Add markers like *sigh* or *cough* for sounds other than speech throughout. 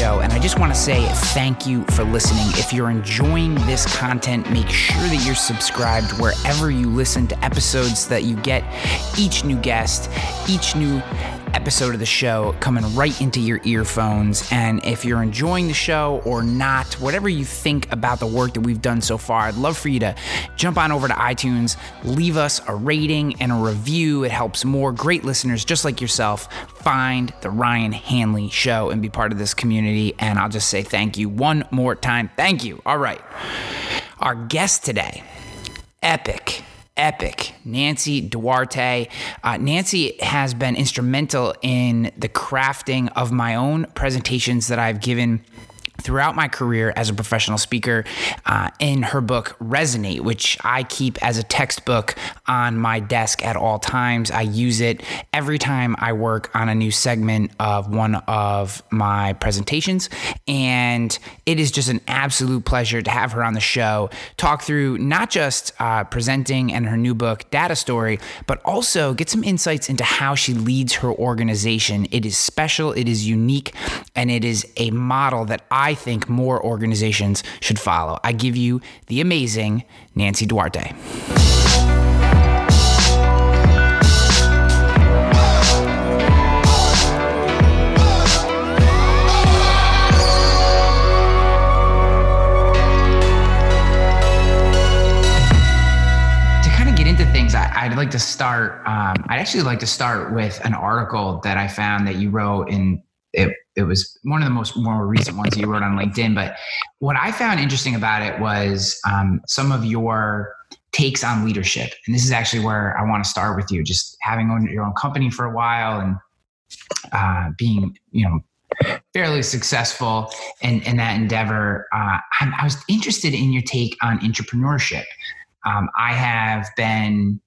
Show, and I just want to say thank you for listening. If you're enjoying this content, make sure that you're subscribed wherever you listen to episodes that you get each new guest, each new episode of the show coming right into your earphones. And if you're enjoying the show or not, whatever you think about the work that we've done so far, I'd love for you to jump on over to iTunes, leave us a rating and a review. It helps more great listeners just like yourself find the Ryan Hanley show and be part of this community. And I'll just say thank you one more time. Thank you. All right. Our guest today, epic epic. Nancy Duarte. Uh, Nancy has been instrumental in the crafting of my own presentations that I've given throughout my career as a professional speaker uh, in her book resonate which i keep as a textbook on my desk at all times. I use it every time i work on a new segment of one of my presentations. And it is just an absolute pleasure to have her on the show talk through not just uh, presenting and her new book data story but also get some insights into how she leads her organization. It is special it is unique and it is a model that i I think more organizations should follow. I give you the amazing Nancy Duarte. To kind of get into things, I'd like to start. Um, I'd actually like to start with an article that I found that you wrote in it it was one of the most more recent ones you wrote on LinkedIn. But what I found interesting about it was um, some of your takes on leadership, and this is actually where I want to start with you. Just having owned your own company for a while and uh, being, you know, fairly successful in, in that endeavor. Uh, I, I, was interested in your take on entrepreneurship. Um, I have been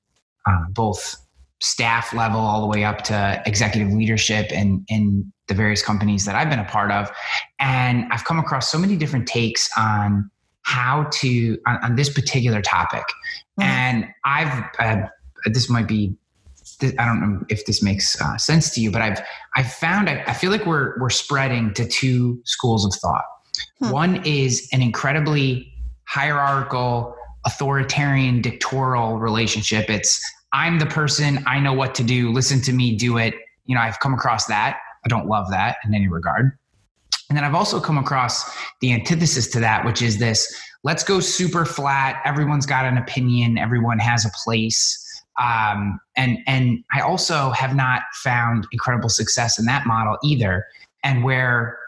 uh, both staff level all the way up to executive leadership and in the various companies that I've been a part of. And I've come across so many different takes on how to, on, on this particular topic. Mm-hmm. And I've, uh, this might be, I don't know if this makes uh, sense to you, but I've, I've found, I, I, feel like we're, we're spreading to two schools of thought. Hmm. One is an incredibly hierarchical, authoritarian, dictatorial relationship. It's, I'm the person, I know what to do, listen to me, do it. You know, I've come across that. I don't love that in any regard. And then I've also come across the antithesis to that, which is this let's go super flat. Everyone's got an opinion, everyone has a place. Um, and and I also have not found incredible success in that model either. And where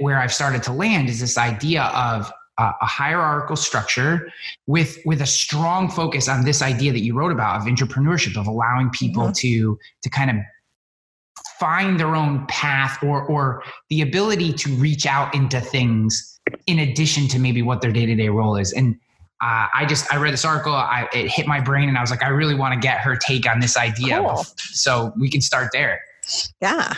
where I've started to land is this idea of a, a hierarchical structure with with a strong focus on this idea that you wrote about of entrepreneurship of allowing people mm-hmm. to to kind of find their own path or or the ability to reach out into things in addition to maybe what their day-to-day role is and uh, I just I read this article. I, it hit my brain, and I was like, I really want to get her take on this idea. Cool. So we can start there. Yeah.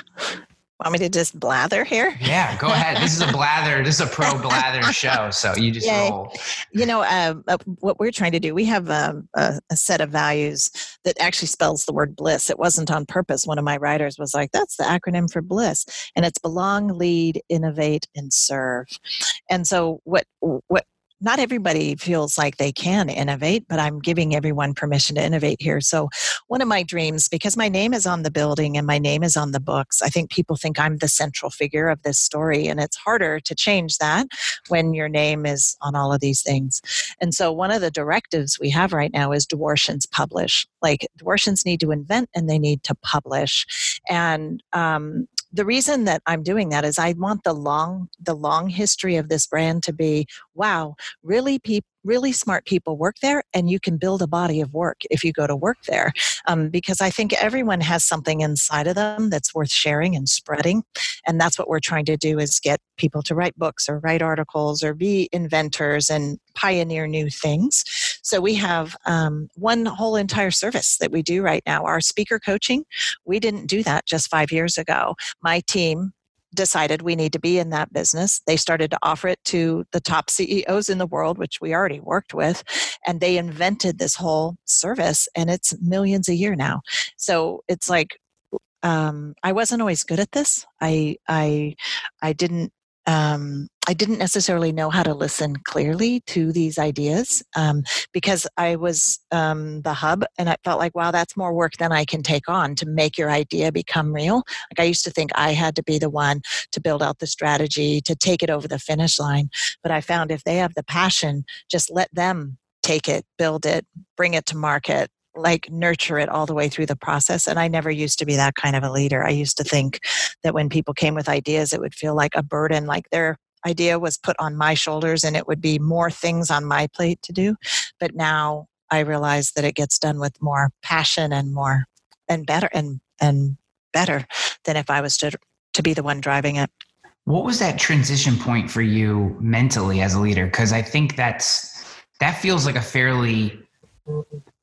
Want me to just blather here? Yeah, go ahead. This is a blather. This is a pro blather *laughs* show. So you just Yay. roll. You know, uh, uh, what we're trying to do, we have um, a, a, set of values that actually spells the word bliss. It wasn't on purpose. One of my writers was like, that's the acronym for bliss. And it's belong, lead, innovate, and serve. And so what, what not everybody feels like they can innovate, but I'm giving everyone permission to innovate here. So, one of my dreams, because my name is on the building and my name is on the books, I think people think I'm the central figure of this story. And it's harder to change that when your name is on all of these things. And so, one of the directives we have right now is Duartians publish. Like, Duartians need to invent and they need to publish. And um, the reason that I'm doing that is I want the long the long history of this brand to be wow, really people really smart people work there and you can build a body of work if you go to work there. Um, because i think everyone has something inside of them that's worth sharing and spreading. And that's what we're trying to do is get people to write books or write articles or be inventors and pioneer new things so we have um, one whole entire service that we do right now our speaker coaching we didn't do that just five years ago my team decided we need to be in that business. They started to offer it to the top CEOs in the world, which we already worked with, and they invented this whole service, and it's millions a year now. So it's like um, I wasn't always good at this. I I I didn't um, I didn't necessarily know how to listen clearly to these ideas um, because I was um, the hub and I felt like, wow, that's more work than I can take on to make your idea become real. Like I used to think I had to be the one to build out the strategy, to take it over the finish line. But I found if they have the passion, just let them take it, build it, bring it to market, like nurture it all the way through the process. And I never used to be that kind of a leader. I used to think that when people came with ideas, it would feel like a burden, like their idea was put on my shoulders and it would be more things on my plate to do. But now I realize that it gets done with more passion and more and better and and better than if I was to to be the one driving it. What was that transition point for you mentally as a leader? Because I think that's that feels like a fairly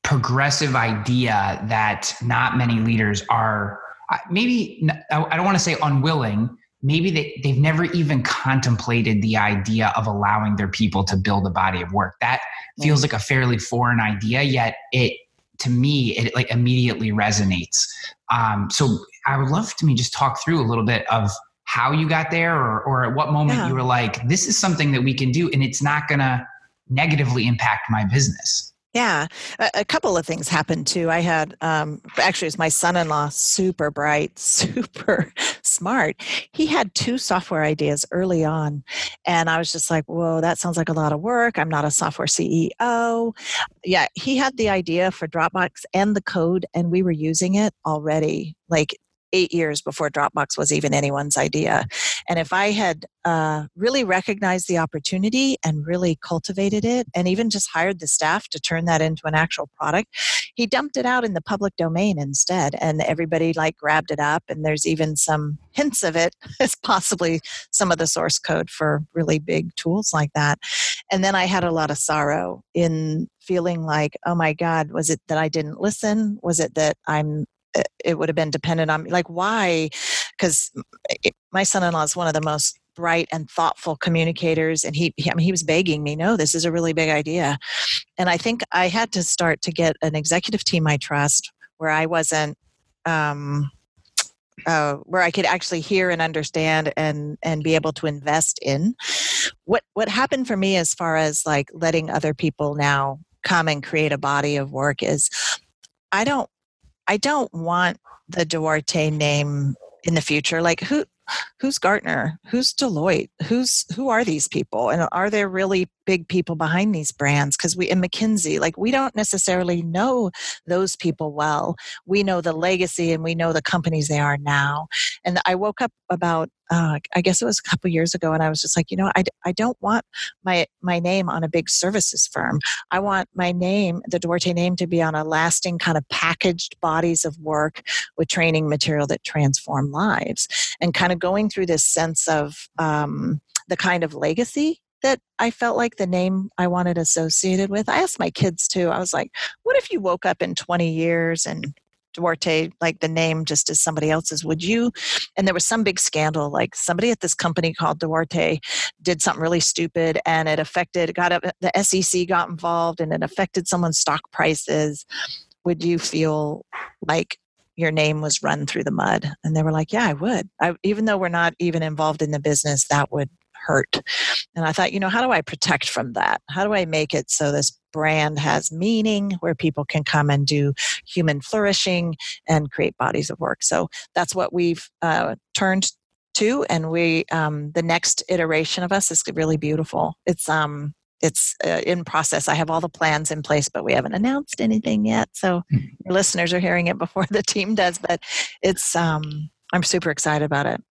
progressive idea that not many leaders are uh, maybe i don't want to say unwilling maybe they, they've never even contemplated the idea of allowing their people to build a body of work. That feels like a fairly foreign idea yet it to me it like immediately resonates. Um, so i would love to me just talk through a little bit of how you got there or, or at what moment yeah. you were like this is something that we can do and it's not gonna negatively impact my business yeah, a, a, couple of things happened too. I had um, actually, it's my son-in-law, super bright, *laughs* super smart. He had two software ideas early on, and I was just like, "Whoa, that sounds like a lot of work." I'm not a software CEO. Yeah, he had the idea for Dropbox and the code, and we were using it already. Like eight years before Dropbox was even anyone's idea. And if I had uh, really recognized the opportunity and really cultivated it, and even just hired the staff to turn that into an actual product, he dumped it out in the public domain instead. And everybody like grabbed it up. And there's even some hints of it *laughs* as possibly some of the source code for really big tools like that. And then I had a lot of sorrow in feeling like, oh my God, was it that I didn't listen? Was it that I'm it would have been dependent on me. Like, why? Because my son in law is one of the most bright and thoughtful communicators and he, he, I mean, he was begging me no this is a really big idea and i think i had to start to get an executive team i trust where i wasn't um, uh, where I could actually hear and understand and and be able to invest in. What what happened for me as far as like letting other people now come and create a body of work is I don't I don't want the Duarte name in the future. Like who who's Gartner? Who's Deloitte? Who's who are these people? And are there really big people behind these brands? Because we in McKinsey, like we don't necessarily know those people well. We know the legacy and we know the companies they are now. And I woke up about uh, I guess it was a couple years ago, and I was just like, you know, I, I don't want my my name on a big services firm. I want my name, the Duarte name, to be on a lasting kind of packaged bodies of work with training material that transform lives, and kind of going through this sense of um, the kind of legacy that I felt like the name I wanted associated with. I asked my kids too. I was like, what if you woke up in 20 years and Duarte, like the name just as somebody else's, would you? And there was some big scandal, like somebody at this company called Duarte did something really stupid and it affected, got up, the SEC got involved and it affected someone's stock prices. Would you feel like your name was run through the mud? And they were like, yeah, I would. I, even though we're not even involved in the business, that would hurt. And I thought, you know, how do I protect from that? How do I make it so this brand has meaning where people can come and do human flourishing and create bodies of work? So that's what we've uh, turned to. And we, um, the next iteration of us is really beautiful. It's, um, it's uh, in process. I have all the plans in place, but we haven't announced anything yet. So hmm. your listeners are hearing it before the team does. But it's um, I'm super excited about it.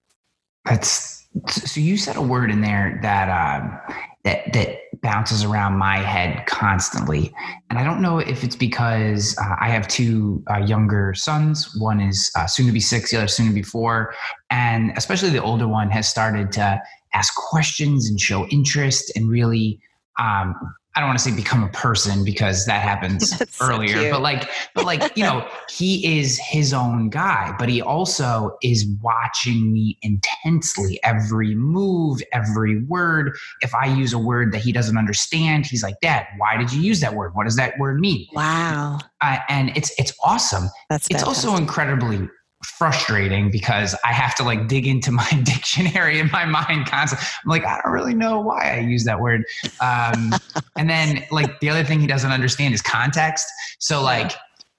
That's so you said a word in there that um, that that bounces around my head constantly, and I don't know if it's because uh, I have two uh, younger sons. One is uh, soon to be six, the other soon to be four, and especially the older one has started to ask questions and show interest and really um, I don't want to say become a person because that happens *laughs* earlier, so but like, but like, you know, *laughs* he is his own guy, but he also is watching me intensely every move, every word. If I use a word that he doesn't understand, he's like, Dad, why did you use that word? What does that word mean? Wow. Uh, and it's, it's awesome. That's it's also incredibly frustrating because I have to like dig into my *laughs* dictionary in my mind constantly. I'm like, I don't really know why I use that word. Um, *laughs* and then like the other thing he doesn't understand is context. So like,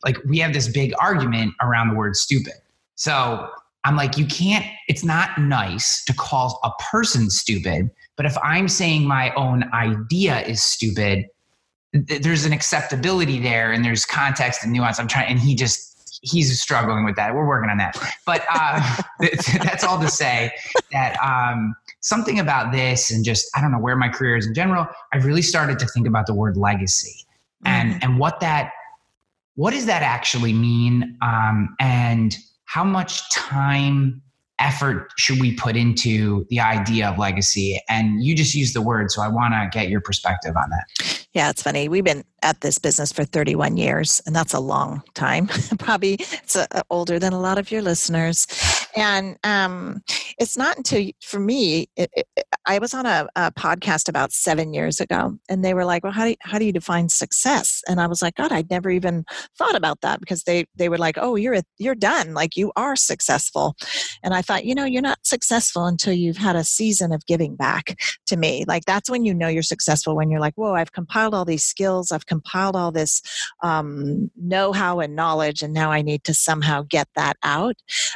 like we have this big argument around the word stupid. So I'm like, you can't, it's not nice to call a person stupid. But if I'm saying my own idea is stupid, th- there's an acceptability there and there's context and nuance. I'm trying, and he just, he's struggling with that. We're working on that. But uh, *laughs* that's all to say that um, something about this and just, I don't know where my career is in general, I've really started to think about the word legacy and, mm-hmm. and what that, what does that actually mean? Um, and how much time effort should we put into the idea of legacy and you just use the word so i want to get your perspective on that yeah it's funny we've been at this business for 31 years and that's a long time. *laughs* Probably it's a older than a lot of your listeners. And um, it's not until for me it, it, i was on a, a, podcast about seven years ago and they were like well how do, you, how do you define success? And i was like god i'd never even thought about that because they they were like oh you're a, you're done like you are successful. And i thought you know you're not successful until you've had a season of giving back to me. Like that's when you know you're successful when you're like whoa i've compiled all these skills i've compiled all this um, know-how and knowledge and now i need to somehow get that out.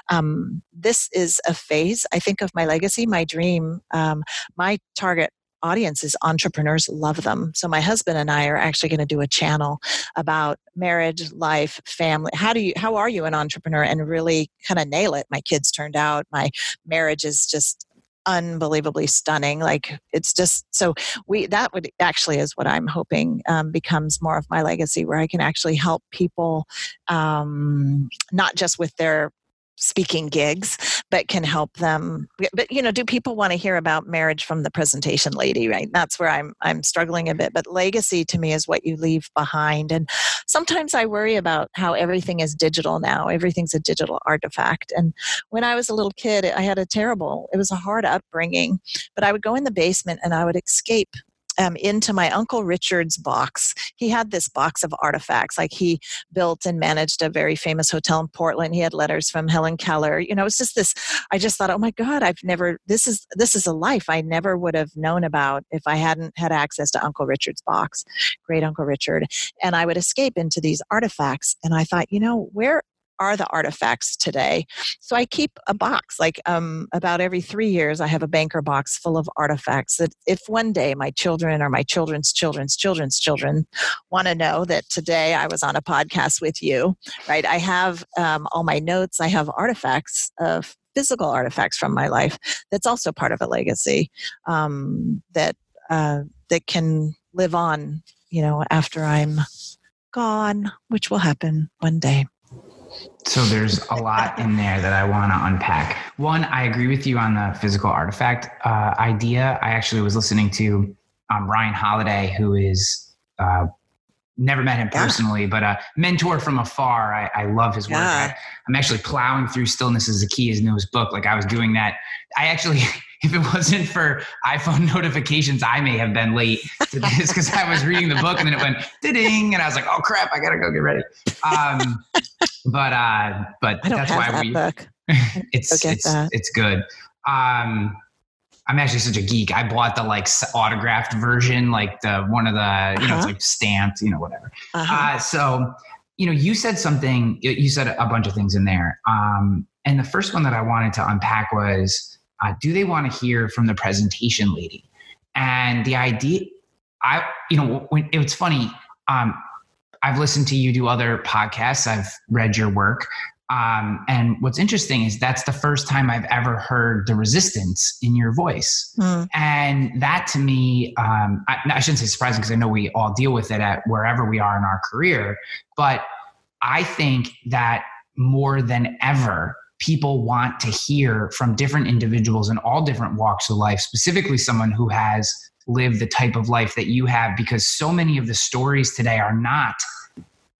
Um, this is a phase i think of my legacy my dream um, my target audience is entrepreneurs love them. So my husband and i are actually going to do a channel about marriage life family how do you how are you an entrepreneur? And really kind of nail it. My kids turned out my marriage is just unbelievably stunning like it's just so we that would actually is what i'm hoping um, becomes more of my legacy where i can actually help people um, not just with their speaking gigs but can help them but you know do people want to hear about marriage from the presentation lady right? That's where i'm i'm struggling a bit but legacy to me is what you leave behind and sometimes i worry about how everything is digital now everything's a digital artifact and when i was a little kid i had a terrible it was a hard upbringing but i would go in the basement and i would escape um, into my uncle Richard's box. He had this box of artifacts, like he built and managed a very famous hotel in Portland. He had letters from Helen Keller. You know, it's just this. I just thought, oh my God, I've never. This is this is a life I never would have known about if I hadn't had access to Uncle Richard's box, great Uncle Richard. And I would escape into these artifacts, and I thought, you know, where are the artifacts today. So I keep a box, like um, about every three years, I have a banker box full of artifacts that if one day my children or my children's children's children's children want to know that today I was on a podcast with you, right? I have um, all my notes, I have artifacts of physical artifacts from my life that's also part of a legacy um, that uh, that can live on you know after i'm gone which will happen one day so there's a lot in there that I want to unpack. One, I agree with you on the physical artifact uh, idea. I actually was listening to um, Ryan Holiday, who is uh, never met him personally, yeah. but a mentor from afar. I, I love his work. Yeah. I, am actually plowing through Stillness is the Key, his newest book. Like I was doing that. I actually *laughs* if it wasn't for iPhone *laughs* notifications, I may have been late to this because I was reading the book and then it went ding, and I was like, "Oh crap, I gotta go get ready." Um, but uh, but that's why that we. Book. *laughs* it's it's that. it's good. Um, I'm actually such a geek. I bought the like autographed version, like the one of the you know it's uh-huh. like stamped, you know whatever. Uh-huh. Uh, so you know you said something. You said a bunch of things in there. Um, and the first one that I wanted to unpack was uh, do they want to hear from the presentation lady? And the idea, I, you know, when it's funny, um, I've listened to you do other podcasts, I've read your work. Um, and what's interesting is that's the first time I've ever heard the resistance in your voice. Mm. And that to me, um, I, I shouldn't say surprising because I know we all deal with it at wherever we are in our career. But I think that more than ever, people want to hear from different individuals in all different walks of life, specifically someone who has lived the type of life that you have, because so many of the stories today are not.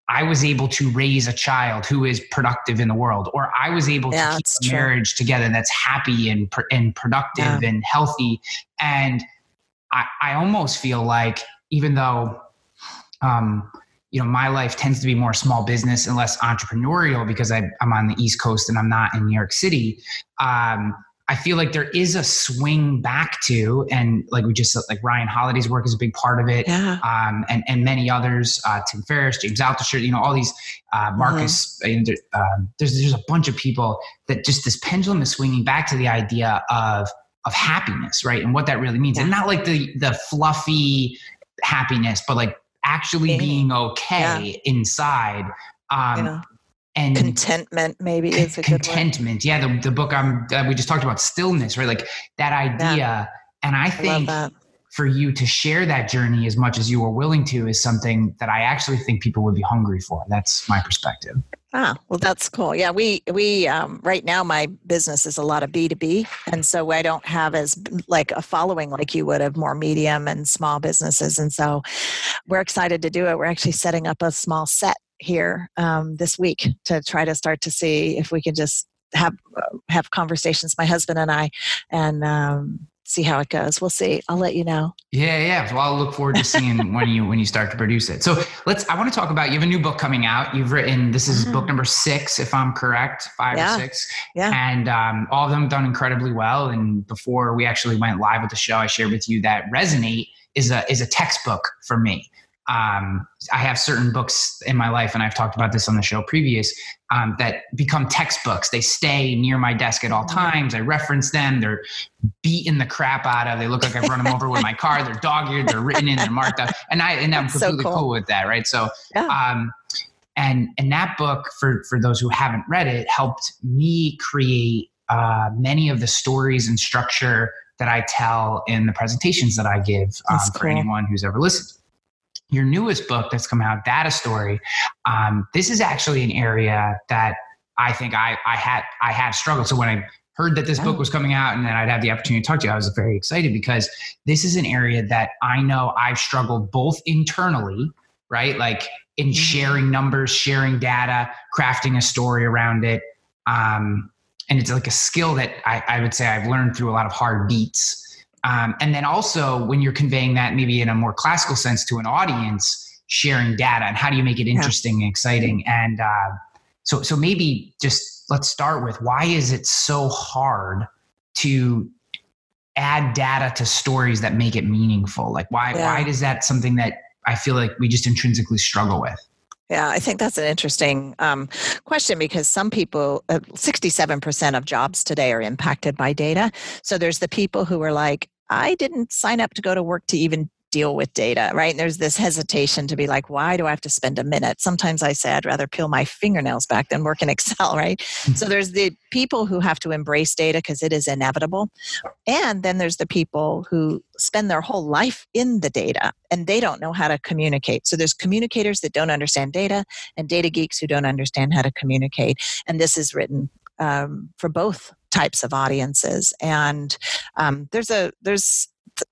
I was able to raise a child who is productive in the world, or I was able yeah, to keep a marriage together that's happy and and productive yeah. and healthy. And I, I almost feel like, even though um, you know my life tends to be more small business and less entrepreneurial because I, am on the east coast and i'm not in new york city um, i feel like there is a swing back to and like we just like ryan holiday's work is a big part of it yeah. um, and, and many others uh, tim ferriss james altucher you know all these uh, marcus mm-hmm. um, there's, there's a bunch of people that just this pendulum is swinging back to the idea of of happiness right and what that really means yeah. and not like the the fluffy happiness but like actually being okay yeah. inside. Um, yeah. And contentment maybe is contentment. Yeah, the, the book I'm uh, we just talked about stillness, right? Like that idea. Yeah. And I think I for you to share that journey as much as you were willing to is something that I actually think people would be hungry for. That's my perspective. Ah, well, that's cool. Yeah, we we um, right now my business is a lot of B two B, and so I don't have as like a following like you would of more medium and small businesses, and so we're excited to do it. We're actually setting up a small set here um, this week to try to start to see if we can just have uh, have conversations my husband and i and um, see how it goes. We'll see. I'll let you know. Yeah, yeah. Well, I'll look forward to *laughs* seeing when you when you start to produce it. So let's. I want to talk about. You have a new book coming out. You've written. This is mm-hmm. book number six, if I'm correct, five yeah. or six. Yeah. And um, all of them done incredibly well. And before we actually went live with the show, I shared with you that Resonate is a is a textbook for me um, I have certain books in my life, and I've talked about this on the show previous, um, that become textbooks. They stay near my desk at all mm-hmm. times. I reference them. They're beating the crap out of. They look like I've run them over with my car. They're dog eared. They're written in. They're marked up, and I and I'm completely so cool. cool. with that. Right. So, yeah. um, and and that book for for those who haven't read it helped me create uh, many of the stories and structure that I tell in the presentations that I give um, cool. for anyone who's ever listened your newest book that's come out, Data Story, um, this is actually an area that I think I, I had I have struggled. So when I heard that this book was coming out and that I'd have the opportunity to talk to you, I was very excited because this is an area that I know I've struggled both internally, right? Like in mm-hmm. sharing numbers, sharing data, crafting a story around it. Um, and it's like a skill that I, I would say I've learned through a lot of hard beats um, and then also when you're conveying that maybe in a more classical sense to an audience, sharing data and how do you make it interesting yeah. and exciting? And uh, so, so maybe just let's start with why is it so hard to add data to stories that make it meaningful? Like why, yeah. why is that something that I feel like we just intrinsically struggle with? Yeah, I think that's an interesting um, question because some people, uh, 67% of jobs today are impacted by data. So there's the people who are like, I didn't sign up to go to work to even deal with data, right? And there's this hesitation to be like, why do I have to spend a minute? Sometimes I say I'd rather peel my fingernails back than work in *laughs* Excel, right? Mm-hmm. So there's the people who have to embrace data because it is inevitable. And then there's the people who spend their whole life in the data and they don't know how to communicate. So there's communicators that don't understand data and data geeks who don't understand how to communicate. And this is written um, for both types of audiences. And um, there's a there's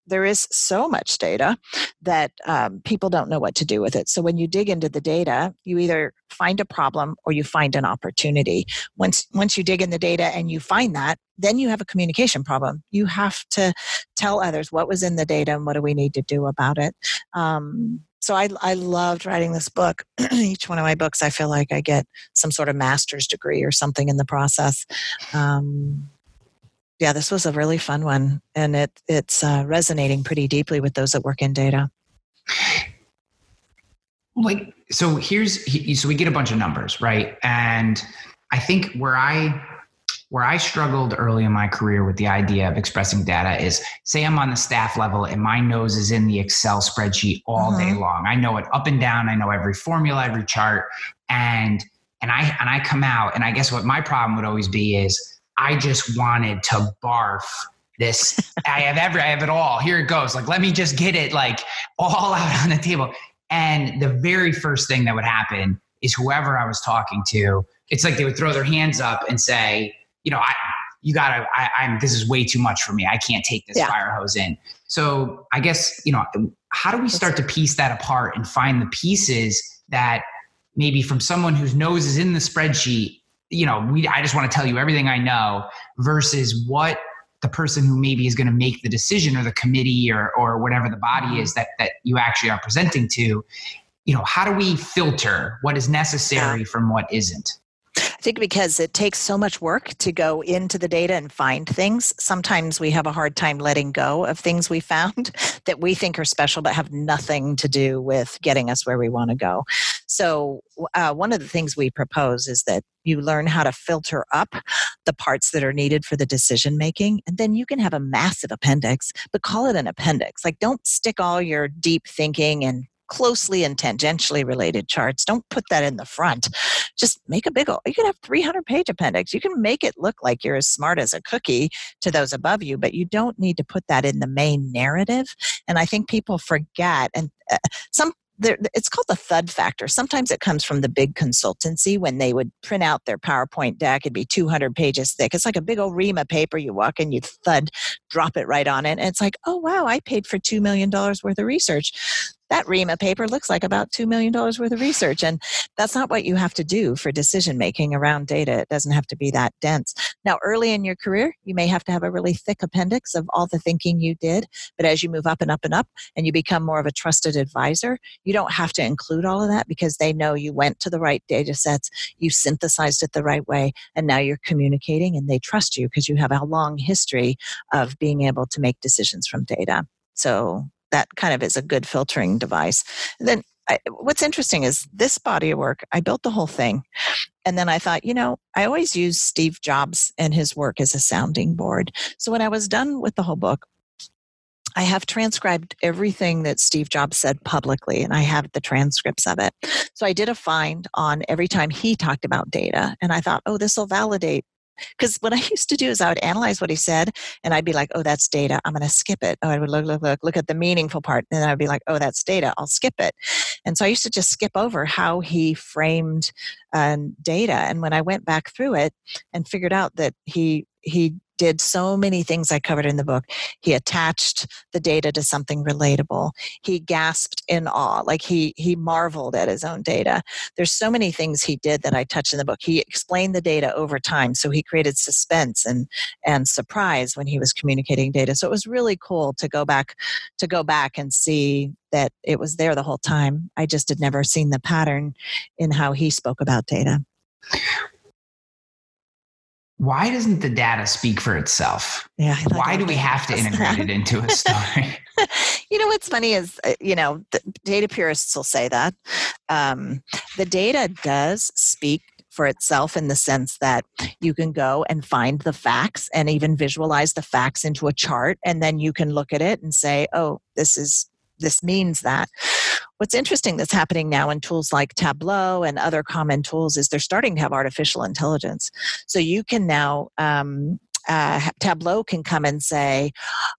there is so much data that um, people don't know what to do with it. So when you dig into the data, you either find a problem or you find an opportunity. Once once you dig in the data and you find that, then you have a communication problem. You have to tell others what was in the data and what do we need to do about it. Um, so I, I loved writing this book. *clears throat* Each one of my books, I feel like I get some sort of master's degree or something in the process. Um, yeah, this was a really fun one, and it it's uh, resonating pretty deeply with those that work in data. Like, so here's so we get a bunch of numbers, right? And I think where I where I struggled early in my career with the idea of expressing data is say I'm on the staff level and my nose is in the Excel spreadsheet all day mm-hmm. long. I know it up and down, I know every formula, every chart, and and I and I come out and I guess what my problem would always be is I just wanted to barf this *laughs* I have every I have it all. Here it goes. Like let me just get it like all *laughs* out on the table. And the very first thing that would happen is whoever I was talking to, it's like they would throw their hands up and say, you know, I, you gotta, I, I'm, this is way too much for me. I can't take this yeah. fire hose in. So I guess, you know, how do we start to piece that apart and find the pieces that maybe from someone whose nose is in the spreadsheet, you know, we, I just want to tell you everything I know versus what the person who maybe is going to make the decision or the committee or, or whatever the body mm-hmm. is that, that you actually are presenting to you know, how do we filter what is necessary yeah. from what isn't? Because it takes so much work to go into the data and find things, sometimes we have a hard time letting go of things we found *laughs* that we think are special but have nothing to do with getting us where we want to go. So, uh, one of the things we propose is that you learn how to filter up the parts that are needed for the decision making, and then you can have a massive appendix, but call it an appendix. Like, don't stick all your deep thinking and closely and tangentially related charts. Don't put that in the front. Just make a big, old, you can have 300 page appendix. You can make it look like you're as smart as a cookie to those above you, but you don't need to put that in the main narrative. And I think people forget, and uh, some there, it's called the thud factor. Sometimes it comes from the big consultancy when they would print out their PowerPoint deck. It'd be 200 pages thick. It's like a big old ream of paper. You walk in, you thud, drop it right on it. And it's like, oh, wow, I paid for $2 million worth of research that REMA paper looks like about $2 million worth of research. And that's not what you have to do for decision making around data. It doesn't have to be that dense. Now, early in your career, you may have to have a really thick appendix of all the thinking you did. But as you move up and up and up and you become more of a trusted advisor, you don't have to include all of that because they know you went to the right data sets, you synthesized it the right way, and now you're communicating and they trust you because you have a long history of being able to make decisions from data. So that kind of is a good filtering device. And then I, what's interesting is this body of work, I built the whole thing. And then I thought, you know, I always use Steve Jobs and his work as a sounding board. So when I was done with the whole book, I have transcribed everything that Steve Jobs said publicly, and I have the transcripts of it. So I did a find on every time he talked about data, and I thought, oh, this will validate because what I used to do is I would analyze what he said and I'd be like, oh, that's data. I'm going to skip it. Oh, I would look, look, look, look at the meaningful part. And I'd be like, oh, that's data. I'll skip it. And so I used to just skip over how he framed uh, data. And when I went back through it and figured out that he, he did so many things I covered in the book. He attached the data to something relatable. He gasped in awe, like he he marveled at his own data. There's so many things he did that I touched in the book. He explained the data over time, so he created suspense and and surprise when he was communicating data. So it was really cool to go back to go back and see that it was there the whole time. I just had never seen the pattern in how he spoke about data why doesn't the data speak for itself? Yeah. Why do we have to integrate it into a *laughs* story? you know what's funny is uh, you know data purists will say that um, the data does speak for itself in the sense that you can go and find the facts and even visualize the facts into a chart and then you can look at it and say oh this is this means that. What's interesting that's happening now in tools like Tableau and other common tools is they're starting to have artificial intelligence. So you can now um, uh, Tableau can come and say,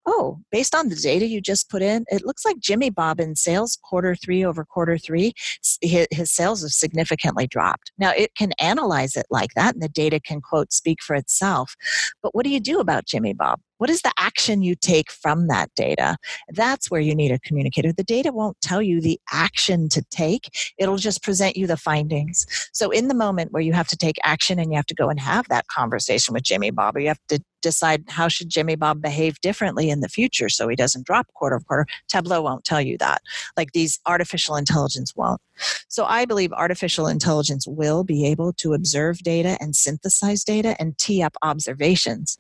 oh, based on the data you just put in, it looks like Jimmy Bob in sales quarter three over quarter three, his, his sales have significantly dropped. Now, it can analyze it like that, and the data can, quote, speak for itself. But what do you do about Jimmy Bob? What is the action you take from that data? That's where you need a communicator. The data won't tell you the action to take, it'll just present you the findings. So, in the moment where you have to take action and you have to go and have that conversation with Jimmy Bob, or you have to decide how should Jimmy Bob behave differently in the future so he doesn't drop quarter of quarter, Tableau won't tell you that. Like these artificial intelligence won't. So, I believe artificial intelligence will be able to observe data and synthesize data and tee up observations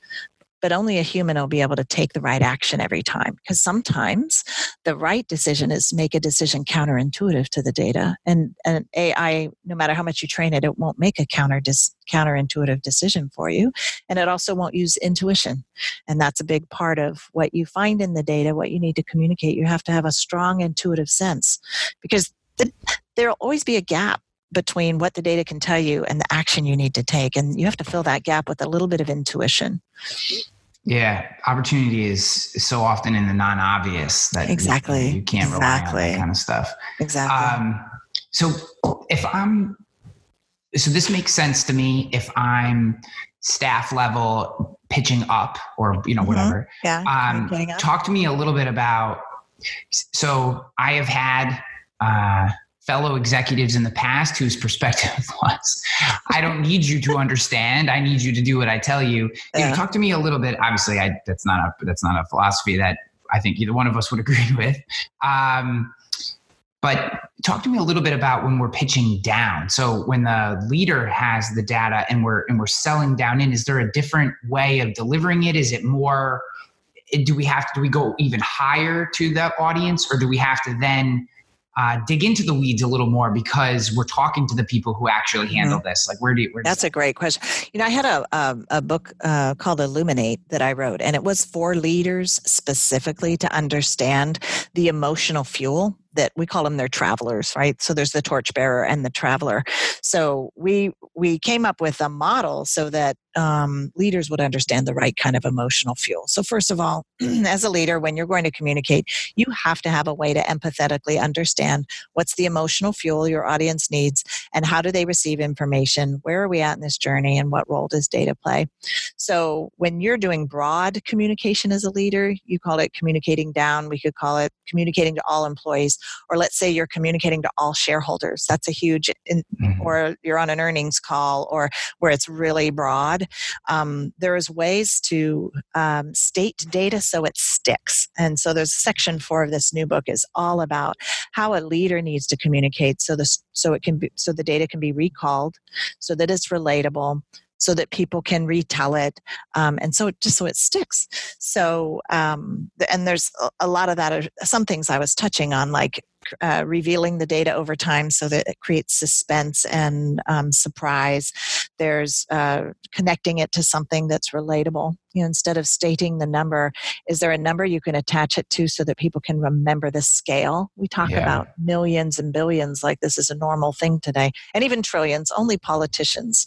but only a human will be able to take the right action every time. Because sometimes the right decision is make a decision counterintuitive to the data. And an AI, no matter how much you train it, it won't make a counter dis- counterintuitive decision for you. And it also won't use intuition. And that's a big part of what you find in the data, what you need to communicate. You have to have a strong intuitive sense because the, there'll always be a gap between what the data can tell you and the action you need to take. And you have to fill that gap with a little bit of intuition. Yeah, opportunity is so often in the non-obvious that exactly you, you can't exactly. rely on that kind of stuff. Exactly. Um, so if I'm, so this makes sense to me if I'm staff level pitching up or you know mm-hmm. whatever. Yeah. Um, talk to me a little bit about. So I have had. Uh, fellow executives in the past whose perspective *laughs* was i don't need you to understand i need you to do what i tell you you know, talk to me a little bit obviously I, that's not a that's not a philosophy that i think either one of us would *laughs* agree with um, but talk to me a little bit about when we're pitching down. So when the leader has the data and we're and we're selling down in, is there a different way of delivering it? Is it more? Do we have to? Do we go even higher to the audience, or do we have to then? Uh, dig into the weeds a little more because we're talking to the people who actually handle mm-hmm. this. Like, where do you? Where That's that? a great question. You know, I had a a, a book uh, called Illuminate that I wrote, and it was for leaders specifically to understand the emotional fuel that we call them their travelers right? So there's the torchbearer and the traveler. So we we came up with a model so that um, leaders would understand the right kind of emotional fuel. So first of all *clears throat* as a leader when you're going to communicate you have to have a way to empathetically understand what's the emotional fuel your audience needs and how do they receive information where are we at in this journey and what role does data play. So when you're doing broad communication as a leader you call it communicating down we could call it communicating to all employees or let's say you're communicating to all shareholders that's a huge in, mm-hmm. or you're on an earnings call or where it's really broad um, there's ways to um, state data so it sticks and so there's section four of this new book is all about how a leader needs to communicate so this so it can be so the data can be recalled so that it's relatable so that people can retell it um, and so it, just so it sticks so um, and there's a, lot of that are some things i was touching on like uh, revealing the data over time so that it creates suspense and um, surprise. There's uh, connecting it to something that's relatable. You know, instead of stating the number, is there a number you can attach it to so that people can remember the scale? We talk yeah. about millions and billions like this is a normal thing today, and even trillions. Only politicians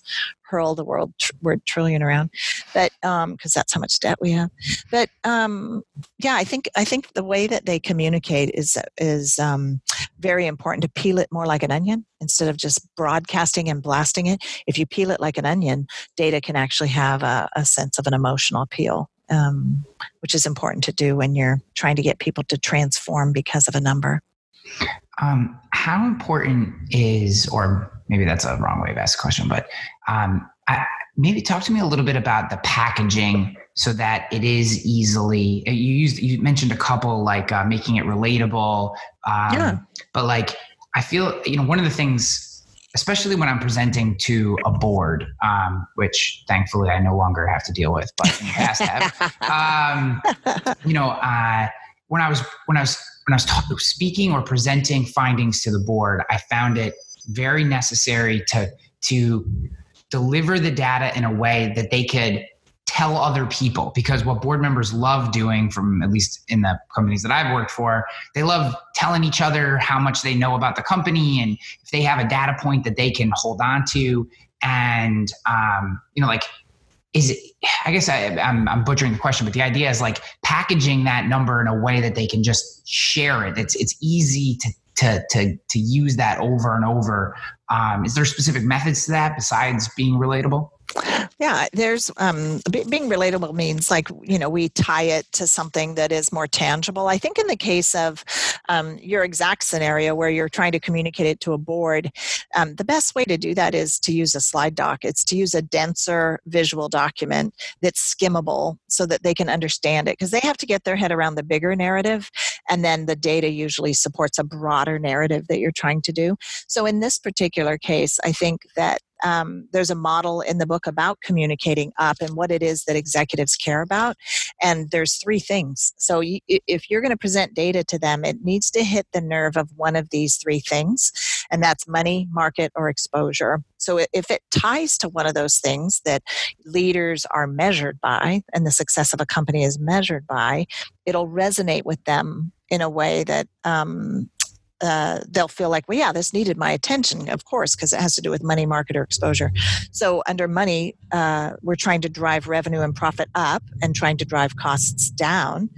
hurl the word, tr- word trillion around, but because um, that's how much debt we have. But um, yeah, I think I think the way that they communicate is is um, very important to peel it more like an onion instead of just broadcasting and blasting it. If you peel it like an onion, data can actually have a, a sense of an emotional appeal. Um, which is important to do when you're trying to get people to transform because of a number. Um, how important is, or maybe that's a wrong way of asking a question, but um, I, maybe talk to me a little bit about the packaging so that it is easily uh, you used you mentioned a couple like uh, making it relatable um, yeah. but like i feel you know one of the things especially when i'm presenting to a board um, which thankfully i no longer have to deal with but in the past have. *laughs* Um, you know uh, when i was when i was when i was speaking or presenting findings to the board i found it very necessary to to deliver the data in a way that they could tell other people because what board members love doing from at least in the companies that I've worked for they love telling each other how much they know about the company and if they have a data point that they can hold on to and um, you know like is it i guess I, I'm, I'm butchering the question but the idea is like packaging that number in a way that they can just share it it's it's easy to to to to use that over and over. Um, is there specific methods to that besides being relatable? Yeah, there's um, being relatable means like you know we tie it to something that is more tangible. I think in the case of um, your exact scenario where you're trying to communicate it to a board, um, the best way to do that is to use a slide doc. It's to use a denser visual document that's skimmable so that they can understand it because they have to get their head around the bigger narrative, and then the data usually supports a broader narrative that you're trying to do. So in this particular case, I think that um, there's a model in the book about communicating up and what it is that executives care about. And there's three things. So you, if you're going to present data to them, it needs to hit the nerve of one of these three things, and that's money, market, or exposure. So if it ties to one of those things that leaders are measured by, and the success of a company is measured by, it'll resonate with them in a way that um, uh, they'll feel like, well, yeah, this needed my attention, of course, because it has to do with money, market, or exposure. So, under money, uh, we're trying to drive revenue and profit up and trying to drive costs down.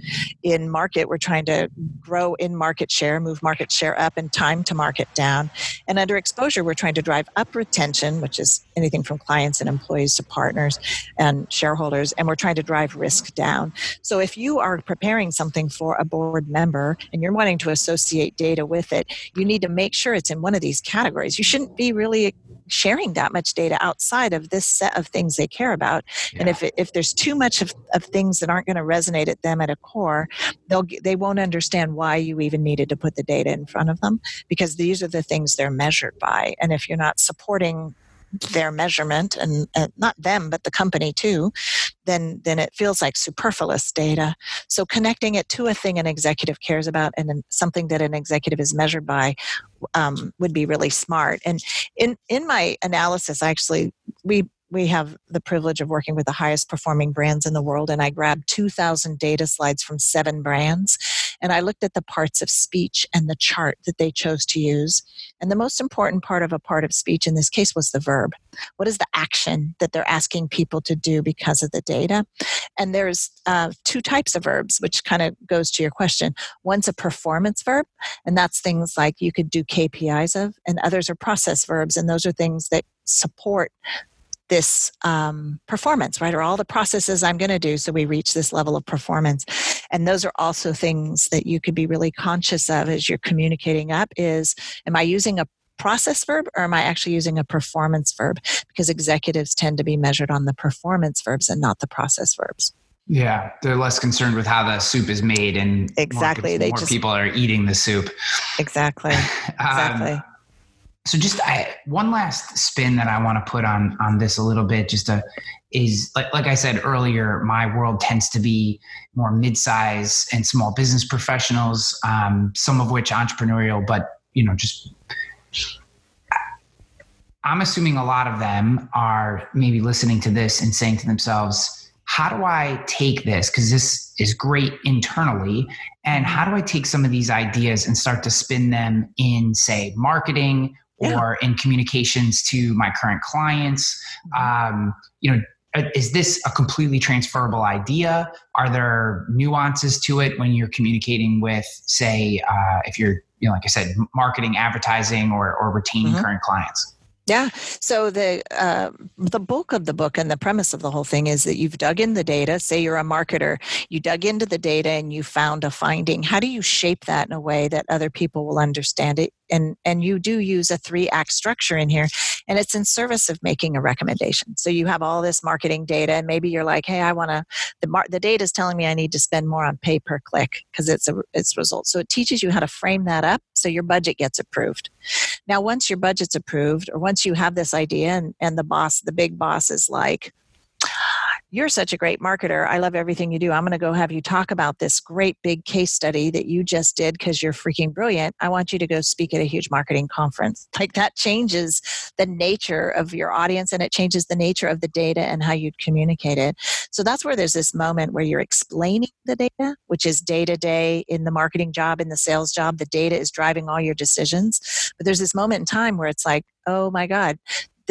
In market, we're trying to grow in market share, move market share up, and time to market down. And under exposure, we're trying to drive up retention, which is anything from clients and employees to partners and shareholders, and we're trying to drive risk down. So, if you are preparing something for a board member and you're wanting to associate data with it, you need to make sure it's in one of these categories. You shouldn't be really sharing that much data outside of this set of things they care about. Yeah. And if, it, if there's too much of, of things that aren't going to resonate at them at a core, they'll, they won't understand why you even needed to put the data in front of them because these are the things they're measured by. And if you're not supporting their measurement and, and, not them but the company too then then it feels like superfluous data. So connecting it to a thing an executive cares about and something that an executive is measured by um, would be really smart. And in in my analysis actually we we have the privilege of working with the highest performing brands in the world and i grabbed 2000 data slides from seven brands and i looked at the parts of speech and the chart that they chose to use and the most important part of a part of speech in this case was the verb what is the action that they're asking people to do because of the data and there's uh, two types of verbs which kind of goes to your question one's a performance verb and that's things like you could do kpis of and others are process verbs and those are things that support this um, performance, right? Or all the processes I'm going to do so we reach this level of performance. And those are also things that you could be really conscious of as you're communicating up is, am I using a process verb or am I actually using a performance verb? Because executives tend to be measured on the performance verbs and not the process verbs. Yeah, they're less concerned with how the soup is made, and exactly, more, they more just, people are eating the soup. Exactly, *laughs* exactly. um, so just I, one last spin that I want to put on on this a little bit just to is like like I said earlier my world tends to be more mid-size and small business professionals um, some of which entrepreneurial but you know just I'm assuming a lot of them are maybe listening to this and saying to themselves how do I take this? Because this is great internally and how do I take some of these ideas and start to spin them in say marketing yeah. or in communications to my current clients mm-hmm. um, you know uh, is this a completely transferable idea are there nuances to it when you're communicating with say uh, if you're you know like i said marketing advertising or, or retaining mm-hmm. current clients yeah. So the uh, the bulk of the book and the premise of the whole thing is that you've dug in the data. Say you're a marketer, you dug into the data and you found a finding. How do you shape that in a way that other people will understand it? And and you do use a three act structure in here, and it's in service of making a recommendation. So you have all this marketing data, and maybe you're like, hey, I want to. The mar- the data is telling me I need to spend more on pay per click because it's a it's results. So it teaches you how to frame that up so your budget gets approved. Now, once your budget's approved, or once you have this idea and, and the boss, the big boss is like, you're such a great marketer. I love everything you do. I'm going to go have you talk about this great big case study that you just did because you're freaking brilliant. I want you to go speak at a huge marketing conference. Like that changes the nature of your audience and it changes the nature of the data and how you'd communicate it. So that's where there's this moment where you're explaining the data, which is day to day in the marketing job, in the sales job. The data is driving all your decisions. But there's this moment in time where it's like, oh my God,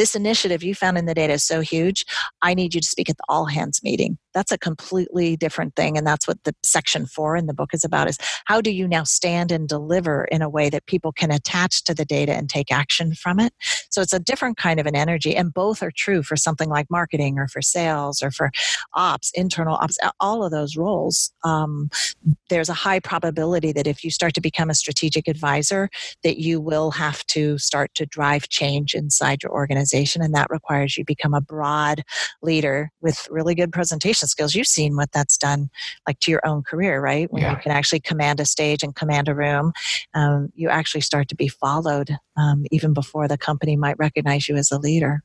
this initiative you found in the data is so huge. I need you to speak at the all hands meeting that's a completely different thing and that's what the section four in the book is about is how do you now stand and deliver in a way that people can attach to the data and take action from it? So it's a different kind of an energy and both are true for something like marketing or for sales or for ops internal ops all of those roles. Um, there's a high probability that if you start to become a strategic advisor that you will have to start to drive change inside your organization and that requires you become a broad leader with really good presentation communication skills you've seen what that's done like to your own career right? When yeah. you can actually command a stage and command a room um, you actually start to be followed um, even before the company might recognize you as a leader.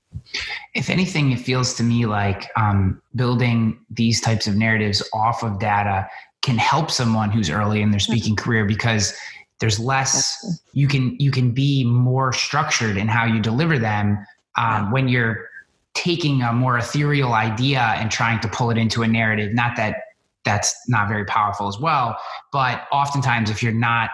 If anything it feels to me like um, building these types of narratives off of data can help someone who's early in their speaking career because there's less you can you can be more structured in how you deliver them um, when you're taking a more ethereal idea and trying to pull it into a narrative. Not that that's not very powerful as well, but oftentimes if you're not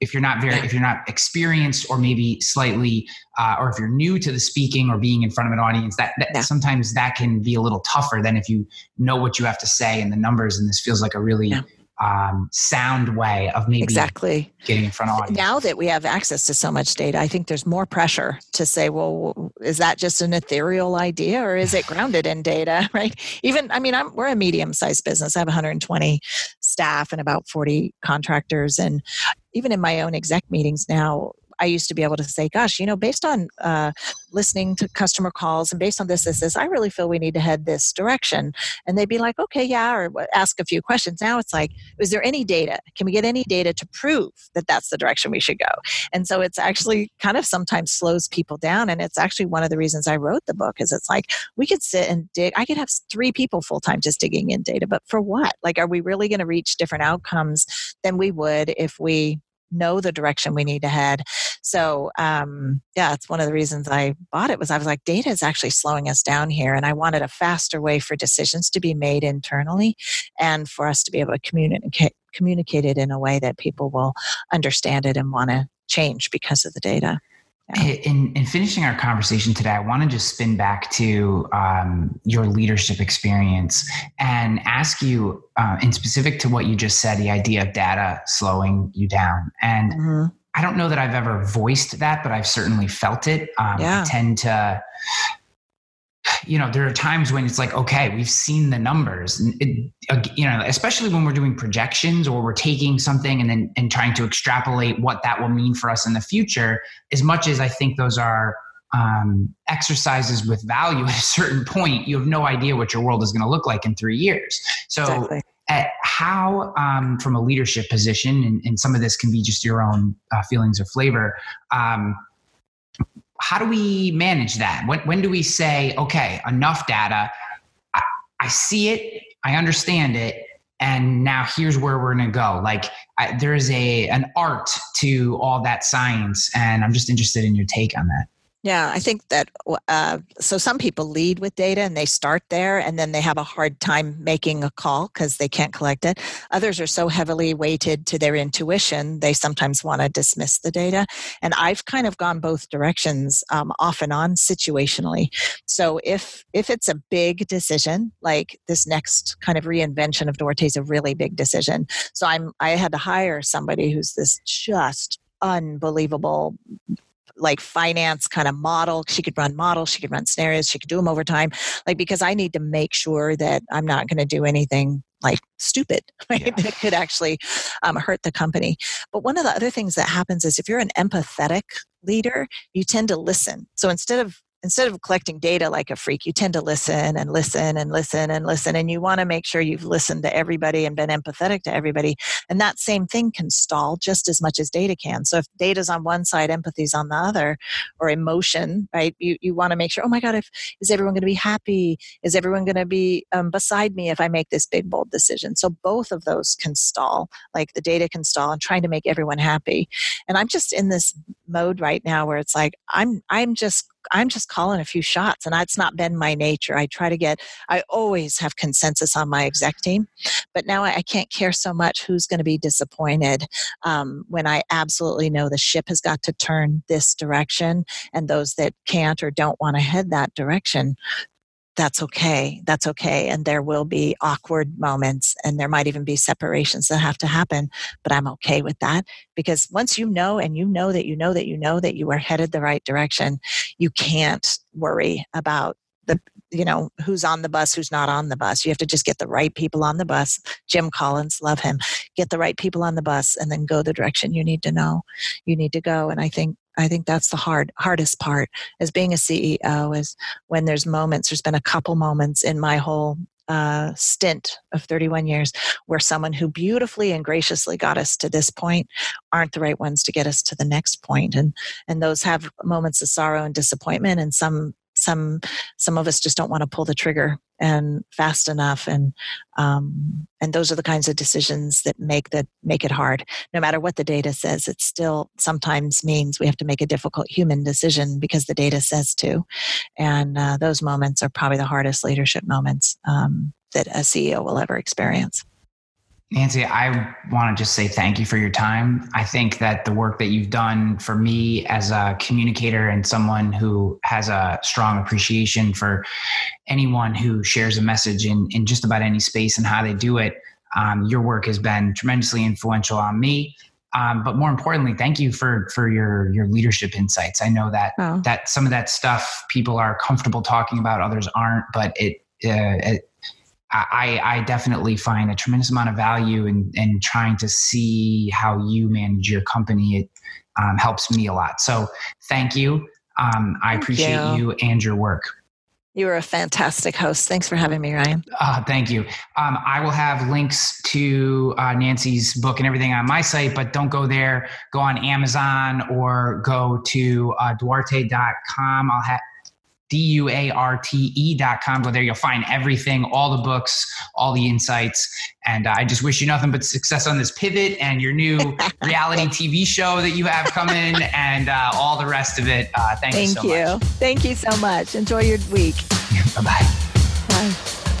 if you're not very if you're not experienced or maybe slightly uh, or if you're new to the speaking or being in front of an audience that, that yeah. sometimes that can be a little tougher than if you know what you have to say and the numbers and this feels like a really yeah um, sound way of maybe exactly getting in front of audience. Now that we have access to so much data, I think there's more pressure to say, well, is that just an ethereal idea or is it grounded in data? *laughs* Right? Even, I mean, I'm, we're a medium-sized business. I have 120 staff and about 40 contractors, and even in my own exec meetings now, I used to be able to say, gosh, you know, based on uh, listening to customer calls and based on this, this, this, I really feel we need to head this direction. And they'd be like, okay, yeah, or ask a few questions. Now it's like, is there any data? Can we get any data to prove that that's the direction we should go? And so it's actually kind of sometimes slows people down. And it's actually one of the reasons I wrote the book is it's like we could sit and dig. I could have three people full time just digging in data, but for what? Like, are we really going to reach different outcomes than we would if we know the direction we need to head. So um, yeah, it's one of the reasons I bought it was I was like, data is actually slowing us down here, and I wanted a faster way for decisions to be made internally, and for us to be able to communicate communicate it in a way that people will understand it and want to change because of the data. In, in finishing our conversation today, I want to just spin back to um, your leadership experience and ask you, uh, in specific to what you just said, the idea of data slowing you down. And mm-hmm. I don't know that I've ever voiced that, but I've certainly felt it. Um, yeah. I tend to you know there are times when it's like okay we've seen the numbers it, you know especially when we're doing projections or we're taking something and then and trying to extrapolate what that will mean for us in the future as much as i think those are um, exercises with value *laughs* at a certain point you have no idea what your world is going to look like in three years so exactly. at how um, from a leadership position and, and, some of this can be just your own uh, feelings or flavor um, how do we manage that? When, when do we say, okay, enough data, I, I see it, I understand it, and now here's where we're to go. Like I, there is a an art to all that science and i'm just interested in your take on that yeah, I think that uh, so some people lead with data and they start there and then they have a hard time making a call because they can't collect it. Others are so heavily weighted to their intuition, they sometimes want to dismiss the data. And I've kind of gone both directions um, off and on situationally. So if if it's a big decision, like this next kind of reinvention of Duarte is a really big decision. So I'm I had to hire somebody who's this just unbelievable like finance kind of model. She could run models, she could run scenarios, she could do them over time. Like because I need to make sure that I'm not going to do anything like stupid *laughs* right? yeah. that could actually um, hurt the company. But one of the other things that happens is if you're an empathetic leader, you tend to listen. So instead of instead of collecting data like a freak, you tend to listen and listen and listen and listen. And you want to make sure you've listened to everybody and been empathetic to everybody. And that same thing can stall just as much as data can. So if data's on one side, empathy's on the other, or emotion, right? You, you want to make sure, oh my God, if is everyone going to be happy? Is everyone going to be um, beside me if I make this big, bold decision? So both of those can stall. Like the data can stall and trying to make everyone happy. And I'm just in this mode right now where it's like, I'm I'm just I'm just calling a few shots, and that's not been my nature. I try to get, I always have consensus on my exec team, but now I, can't care so much who's going to be disappointed um, when I absolutely know the ship has got to turn this direction, and those that can't or don't want to head that direction that's okay. That's okay. And there will be awkward moments and there might even be separations that have to happen. But I'm okay with that because once you know and you know that you know that you know that you are headed the right direction, you can't worry about the you know who's on the bus who's not on the bus you have to just get the right people on the bus jim collins love him get the right people on the bus and then go the direction you need to know you need to go and i think I think that's the hard hardest part as being a CEO is when there's moments. There's been a couple moments in my whole uh, stint of 31 years where someone who beautifully and graciously got us to this point aren't the right ones to get us to the next point and and those have moments of sorrow and disappointment and some some some of us just don't want to pull the trigger and fast enough and um, and those are the kinds of decisions that make that make it hard. No matter what the data says it still sometimes means we have to make a difficult human decision because the data says to. And uh, those moments are probably the hardest leadership moments um, that a ceo will ever experience Nancy, I want to just say thank you for your time. I think that the work that you've done for me as a communicator and someone who has a strong appreciation for anyone who shares a message in, in just about any space and how they do it, um, your work has been tremendously influential on me. Um, but more importantly, thank you for for your your leadership insights. I know that oh. that some of that stuff people are comfortable talking about, others aren't. But it, uh, it I, I definitely find a tremendous amount of value in, in trying to see how you manage your company. It, um, helps me a lot. So thank you. Um, I Thank appreciate you. you and your work. You were a fantastic host. Thanks for having me, Ryan. Uh, thank you. Um, I will have links to uh, Nancy's book and everything on my site, but don't go there. Go on Amazon or go to uh, duarte.com. I'll have D-U-A-R-T-E dot com. Go there. You'll find everything, all the books, all the insights. And uh, I just wish you nothing but success on this pivot and your new *laughs* reality TV show that you have coming and uh, all the rest of it. Uh, thank, Thank you so you. much. Thank you so much. Enjoy your week. *laughs* Bye-bye. Bye.